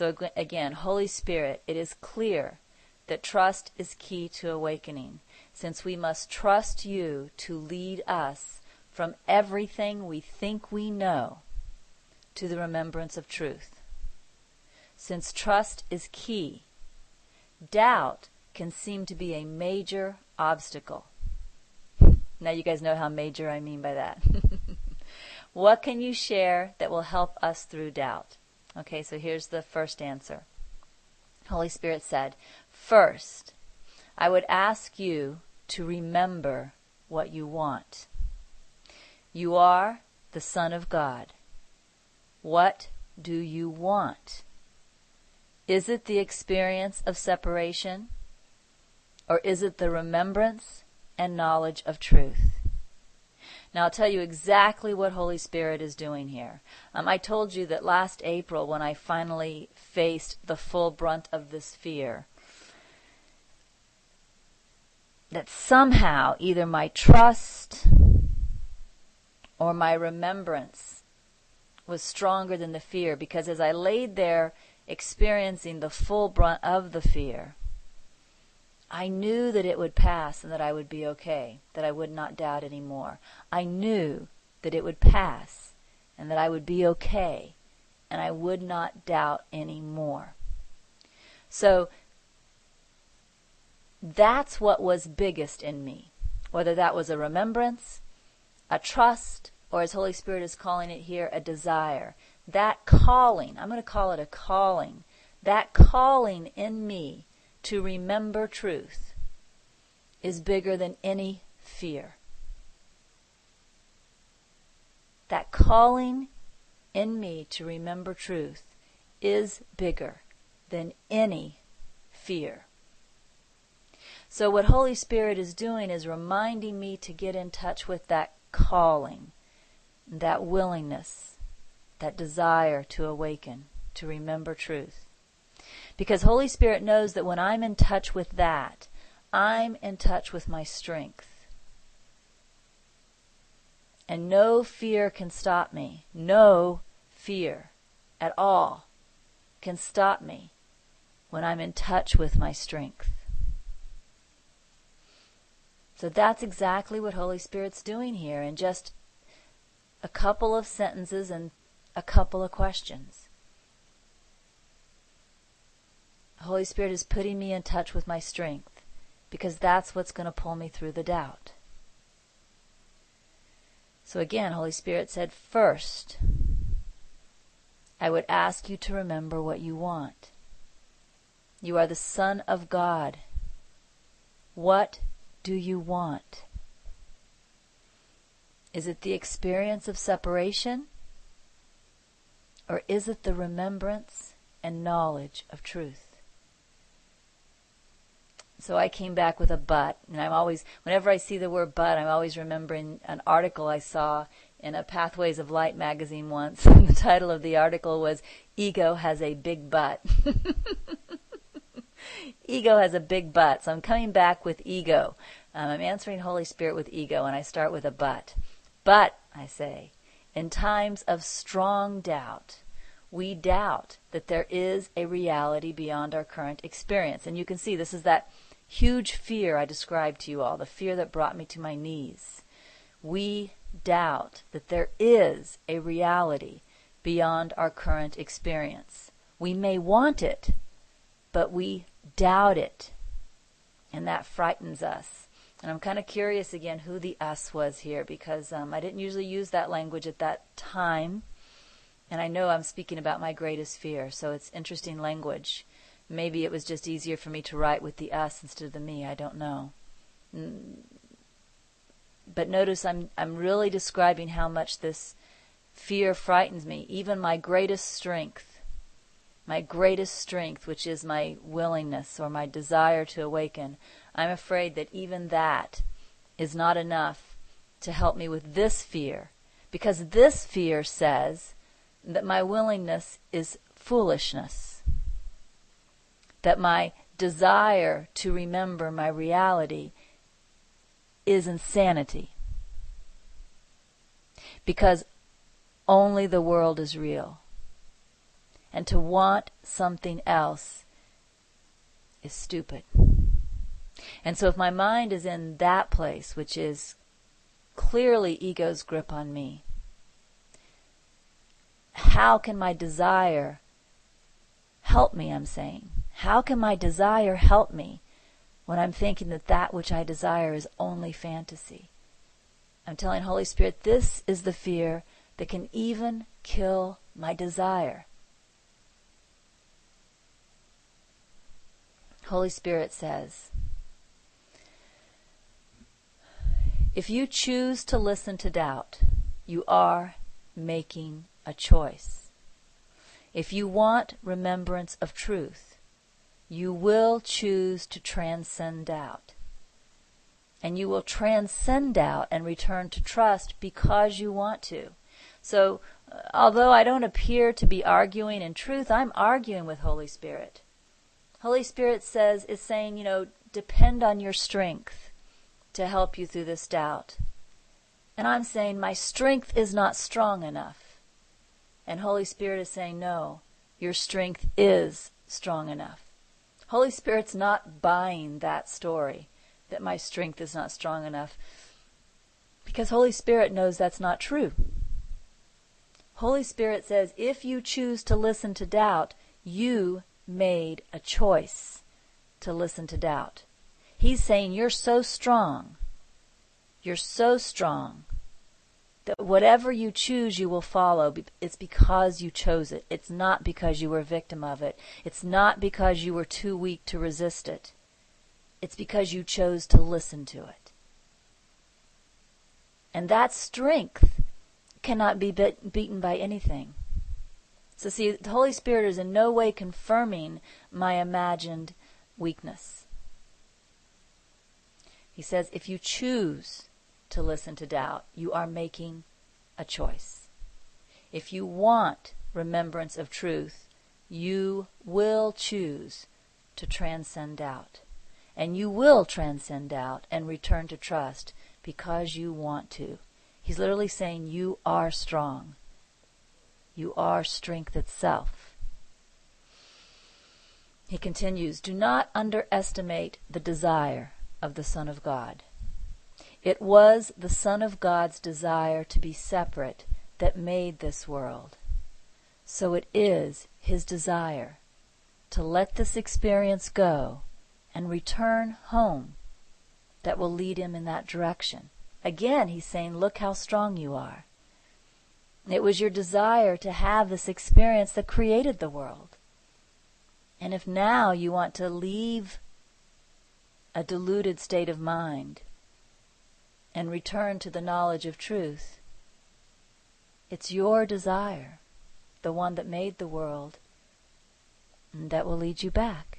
So again, Holy Spirit, it is clear that trust is key to awakening, since we must trust you to lead us from everything we think we know to the remembrance of truth. Since trust is key, doubt can seem to be a major obstacle. Now you guys know how major I mean by that. what can you share that will help us through doubt? Okay, so here's the first answer. Holy Spirit said, First, I would ask you to remember what you want. You are the Son of God. What do you want? Is it the experience of separation? Or is it the remembrance and knowledge of truth? Now I'll tell you exactly what Holy Spirit is doing here. Um, I told you that last April when I finally faced the full brunt of this fear, that somehow either my trust or my remembrance was stronger than the fear because as I laid there experiencing the full brunt of the fear, I knew that it would pass and that I would be okay, that I would not doubt anymore. I knew that it would pass and that I would be okay and I would not doubt anymore. So that's what was biggest in me, whether that was a remembrance, a trust, or as Holy Spirit is calling it here, a desire. That calling, I'm going to call it a calling, that calling in me to remember truth is bigger than any fear. That calling in me to remember truth is bigger than any fear. So, what Holy Spirit is doing is reminding me to get in touch with that calling, that willingness, that desire to awaken, to remember truth. Because Holy Spirit knows that when I'm in touch with that, I'm in touch with my strength. And no fear can stop me. No fear at all can stop me when I'm in touch with my strength. So that's exactly what Holy Spirit's doing here in just a couple of sentences and a couple of questions. Holy Spirit is putting me in touch with my strength because that's what's going to pull me through the doubt. So again, Holy Spirit said, first, I would ask you to remember what you want. You are the Son of God. What do you want? Is it the experience of separation? Or is it the remembrance and knowledge of truth? So I came back with a but, and I'm always, whenever I see the word but, I'm always remembering an article I saw in a Pathways of Light magazine once. And the title of the article was Ego Has a Big Butt. ego has a big butt. So I'm coming back with ego. Um, I'm answering Holy Spirit with ego, and I start with a but. But, I say, in times of strong doubt, we doubt that there is a reality beyond our current experience. And you can see this is that huge fear I described to you all, the fear that brought me to my knees. We doubt that there is a reality beyond our current experience. We may want it, but we doubt it. And that frightens us. And I'm kind of curious again who the us was here because um, I didn't usually use that language at that time. And I know I'm speaking about my greatest fear, so it's interesting language. Maybe it was just easier for me to write with the us instead of the me. I don't know. Mm. But notice I'm I'm really describing how much this fear frightens me. Even my greatest strength, my greatest strength, which is my willingness or my desire to awaken, I'm afraid that even that is not enough to help me with this fear. Because this fear says that my willingness is foolishness that my desire to remember my reality is insanity. Because only the world is real. And to want something else is stupid. And so if my mind is in that place, which is clearly ego's grip on me, how can my desire help me, I'm saying? How can my desire help me when I'm thinking that that which I desire is only fantasy? I'm telling Holy Spirit, this is the fear that can even kill my desire. Holy Spirit says, if you choose to listen to doubt, you are making a choice. If you want remembrance of truth, you will choose to transcend doubt. And you will transcend doubt and return to trust because you want to. So, uh, although I don't appear to be arguing in truth, I'm arguing with Holy Spirit. Holy Spirit says, is saying, you know, depend on your strength to help you through this doubt. And I'm saying, my strength is not strong enough. And Holy Spirit is saying, no, your strength is strong enough. Holy Spirit's not buying that story that my strength is not strong enough because Holy Spirit knows that's not true. Holy Spirit says, if you choose to listen to doubt, you made a choice to listen to doubt. He's saying, You're so strong. You're so strong that whatever you choose, you will follow. It's because you chose it. It's not because you were a victim of it. It's not because you were too weak to resist it. It's because you chose to listen to it. And that strength cannot be beaten by anything. So, see, the Holy Spirit is in no way confirming my imagined weakness. He says, if you choose to listen to doubt, you are making a choice. If you want remembrance of truth, you will choose to transcend doubt. And you will transcend doubt and return to trust because you want to. He's literally saying you are strong. You are strength itself. He continues, Do not underestimate the desire of the Son of God. It was the Son of God's desire to be separate that made this world. So it is his desire to let this experience go and return home that will lead him in that direction. Again, he's saying, Look how strong you are. It was your desire to have this experience that created the world. And if now you want to leave a deluded state of mind and return to the knowledge of truth, it's your desire, the one that made the world, that will lead you back.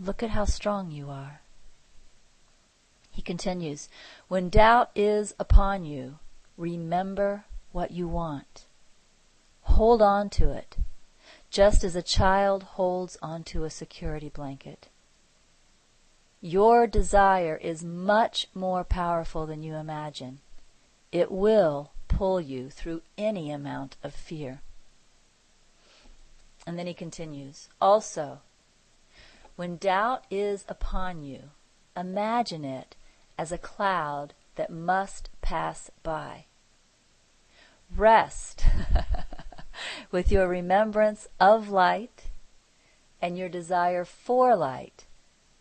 Look at how strong you are. He continues, When doubt is upon you, Remember what you want. Hold on to it, just as a child holds onto a security blanket. Your desire is much more powerful than you imagine. It will pull you through any amount of fear. And then he continues, also, when doubt is upon you, imagine it as a cloud that must pass by. Rest with your remembrance of light and your desire for light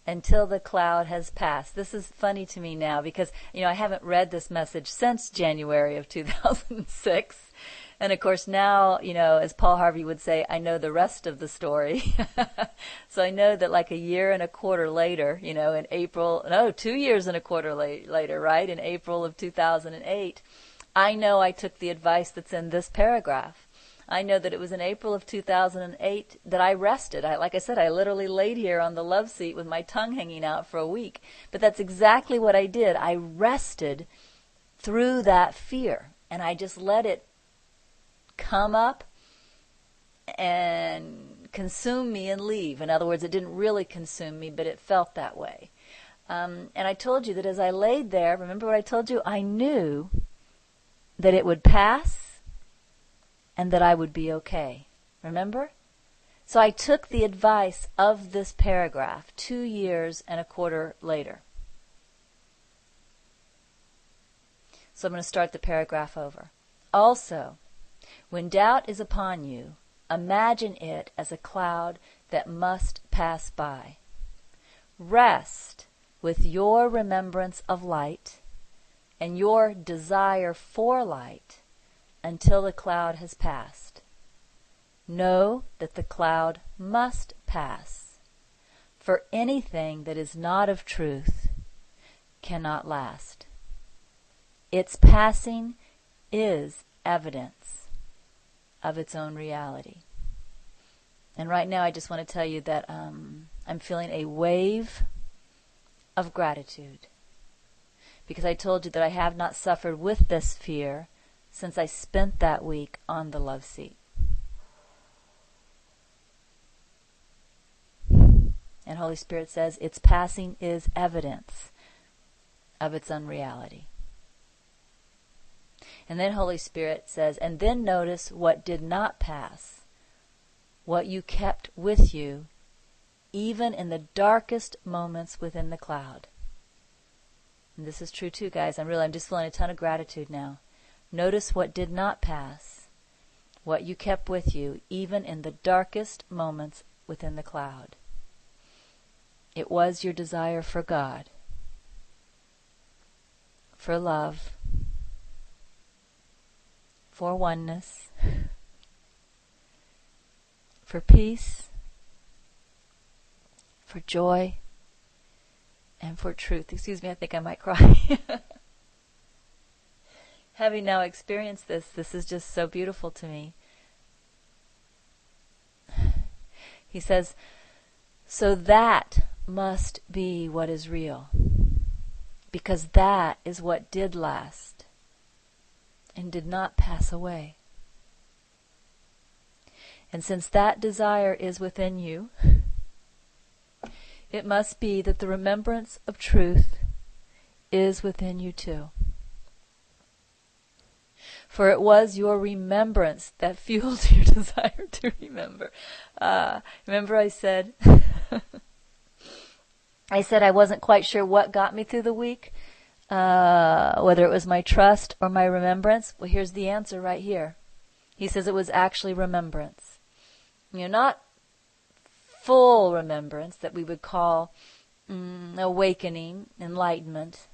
until the cloud has passed. This is funny to me now because, you know, I haven't read this message since January of 2006. And of course, now, you know, as Paul Harvey would say, I know the rest of the story. so I know that like a year and a quarter later, you know, in April, no, two years and a quarter la- later, right? In April of 2008, I know I took the advice that's in this paragraph. I know that it was in April of 2008 that I rested. I, like I said, I literally laid here on the love seat with my tongue hanging out for a week. But that's exactly what I did. I rested through that fear and I just let it come up and consume me and leave. In other words, it didn't really consume me, but it felt that way. Um, and I told you that as I laid there, remember what I told you? I knew that it would pass and that I would be okay. Remember? So I took the advice of this paragraph two years and a quarter later. So I'm going to start the paragraph over. Also, when doubt is upon you, imagine it as a cloud that must pass by. Rest with your remembrance of light and your desire for light until the cloud has passed. Know that the cloud must pass, for anything that is not of truth cannot last. Its passing is evidence of its own reality. And right now, I just want to tell you that um, I'm feeling a wave of gratitude because I told you that I have not suffered with this fear since I spent that week on the love seat. And Holy Spirit says its passing is evidence of its unreality. And then Holy Spirit says, and then notice what did not pass, what you kept with you, even in the darkest moments within the cloud. And this is true too, guys. I'm really, I'm just feeling a ton of gratitude now. Notice what did not pass, what you kept with you, even in the darkest moments within the cloud. It was your desire for God, for love, for oneness, for peace, for joy, and for truth. Excuse me, I think I might cry. Having now experienced this, this is just so beautiful to me. He says, so that must be what is real. Because that is what did last and did not pass away. And since that desire is within you, it must be that the remembrance of truth is within you too. For it was your remembrance that fueled your desire to remember. Uh, remember I said I said I wasn't quite sure what got me through the week, uh, whether it was my trust or my remembrance. Well, here's the answer right here. He says it was actually remembrance. You know, not full remembrance that we would call mm, awakening, enlightenment.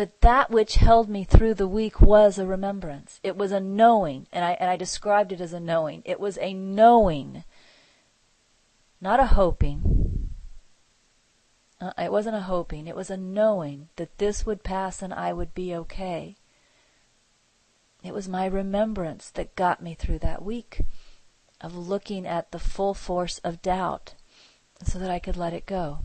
But that which held me through the week was a remembrance. It was a knowing, and I, and I described it as a knowing. It was a knowing, not a hoping uh, it wasn't a hoping, it was a knowing that this would pass and I would be okay. It was my remembrance that got me through that week of looking at the full force of doubt so that I could let it go.